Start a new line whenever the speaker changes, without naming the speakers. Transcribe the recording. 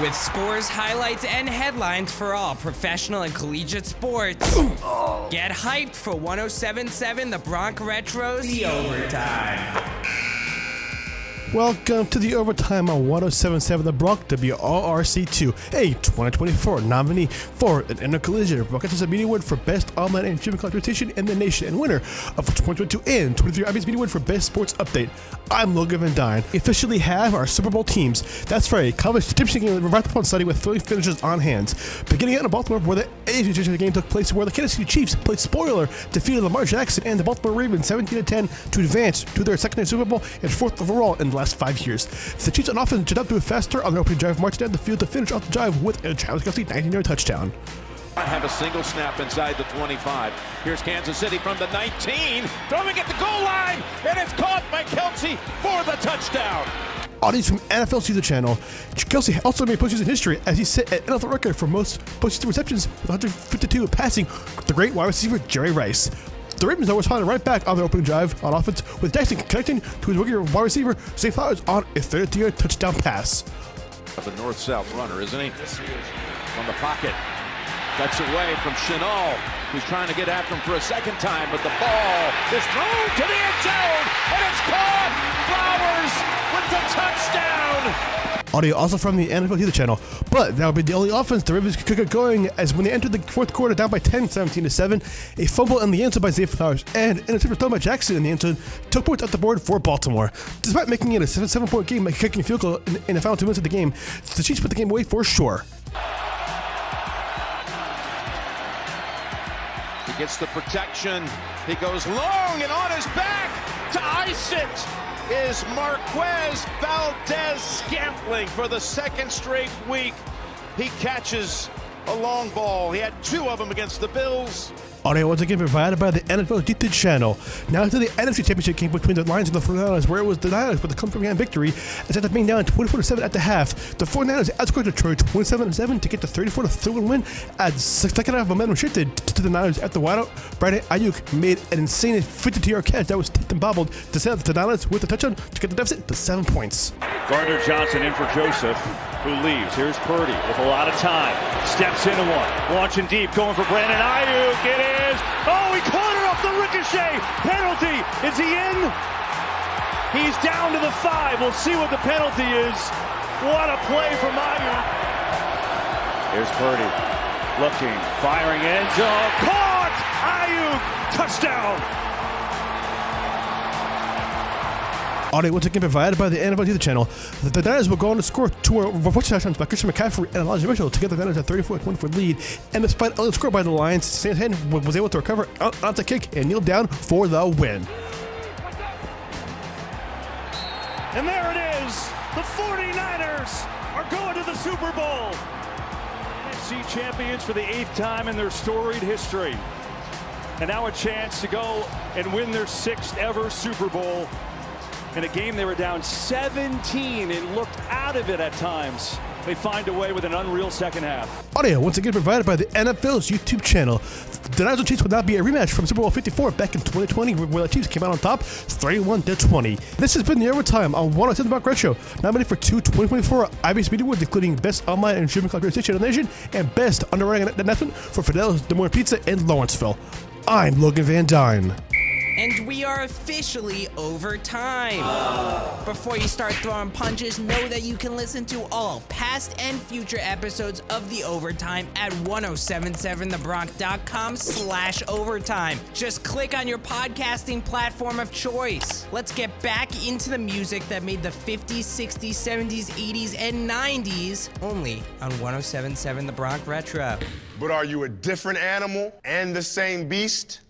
With scores, highlights, and headlines for all professional and collegiate sports. Get hyped for 1077 The Bronc Retros The Overtime.
Welcome to the overtime on 1077 The Bronc WRRC2, a 2024 nominee for an intercollision. Broadcasters a media award for best online and streaming competition in the nation and winner of 2022 and 23 IBS Media Award for best sports update. I'm Logan VanDine. We officially have our Super Bowl teams. That's right, college championship game wrapped up on Sunday with three finishes on hands. Beginning out in Baltimore, where the AFC championship game took place, where the Kansas City Chiefs played spoiler, defeated Lamar Jackson and the Baltimore Ravens 17 10 to advance to their second Super Bowl and fourth overall in last five years. The Chiefs on offense up to it faster on their opening drive, marching down the field to finish off the drive with a Travis Kelce 19-yard touchdown.
Have a single snap inside the 25. Here's Kansas City from the 19, throwing at the goal line, and it's caught by Kelce for the touchdown.
Audience from NFL Season Channel. Kelce also made postseason history as he set an NFL record for most postseason receptions with 152 passing the great wide receiver Jerry Rice. The Ravens, though, responded right back on their opening drive on offense, with Jackson connecting to his rookie wide receiver, Zay Flowers, on a 30-yard touchdown pass.
The north-south runner, isn't he? From the pocket. Cuts away from Chenal, who's trying to get after him for a second time, but the ball is thrown to the end zone, and it's caught! Flowers with the touchdown!
Audio also from the NFL Theater channel. But that would be the only offense the Ravens could get going as when they entered the fourth quarter down by 10, 17 to 7, a fumble in the end zone by Zay Flowers and an interception thrown by Jackson in the end zone took points off the board for Baltimore. Despite making it a 7 7 point game by kicking a field goal in, in the final two minutes of the game, the Chiefs put the game away for sure.
He gets the protection. He goes long and on his back to ice it is Marquez Valdes-Scantling for the second straight week. He catches a long ball. He had two of them against the Bills.
Audio once again provided by the NFL YouTube channel. Now to the NFC Championship game between the Lions and the 49ers, where it was the Niners with a hand victory instead of being down 24-7 at the half. The 49ers outscored Detroit 27-7 to get the 34-31 win as second half momentum shifted to the Niners at the wideout. Brandon Aiyuk made an insane 52-yard catch that was tipped and bobbled to set up the Niners with a touchdown to get the deficit to seven points.
Gardner Johnson in for Joseph, who leaves. Here's Purdy with a lot of time. Steps into one. Launching deep, going for Brandon Aiyuk. It is. Oh, he caught it off the ricochet. Penalty. Is he in? He's down to the five. We'll see what the penalty is. What a play from Aiyuk. Here's Purdy. Looking, firing end zone. Oh, caught! Aiyuk! Touchdown!
Audio once again provided by the NFL Theater channel. The, the Niners will go on to score two uh, more touchdowns by Christian McCaffrey and Elijah Mitchell to get the Niners a 34-24 lead. And despite a score by the Lions, Sanahan was able to recover on, the kick and kneel down for the win.
And there it is. The 49ers are going to the Super Bowl. NFC champions for the eighth time in their storied history. And now a chance to go and win their sixth ever Super Bowl in a game they were down 17 and looked out of it at times. They find a way with an unreal second half.
Audio once again provided by the NFL's YouTube channel. The Niners Chiefs would not be a rematch from Super Bowl 54 back in 2020, where the Chiefs came out on top 31 to 20. This has been the overtime on 107 About Retro, nominated for two 2024 IBS Media Awards, including Best Online and Streaming Club Station in the Nation and Best Underwriting Announcement for Fidel's Des Moines Pizza in Lawrenceville. I'm Logan
VanDine. We are officially over time. Before you start throwing punches, know that you can listen to all past and future episodes of The Overtime at 1077thebronc.com slash overtime. Just click on your podcasting platform of choice. Let's get back into the music that made the 50s, 60s, 70s, 80s, and 90s only on 1077 The Bronc Retro.
But are you a different animal and the same beast?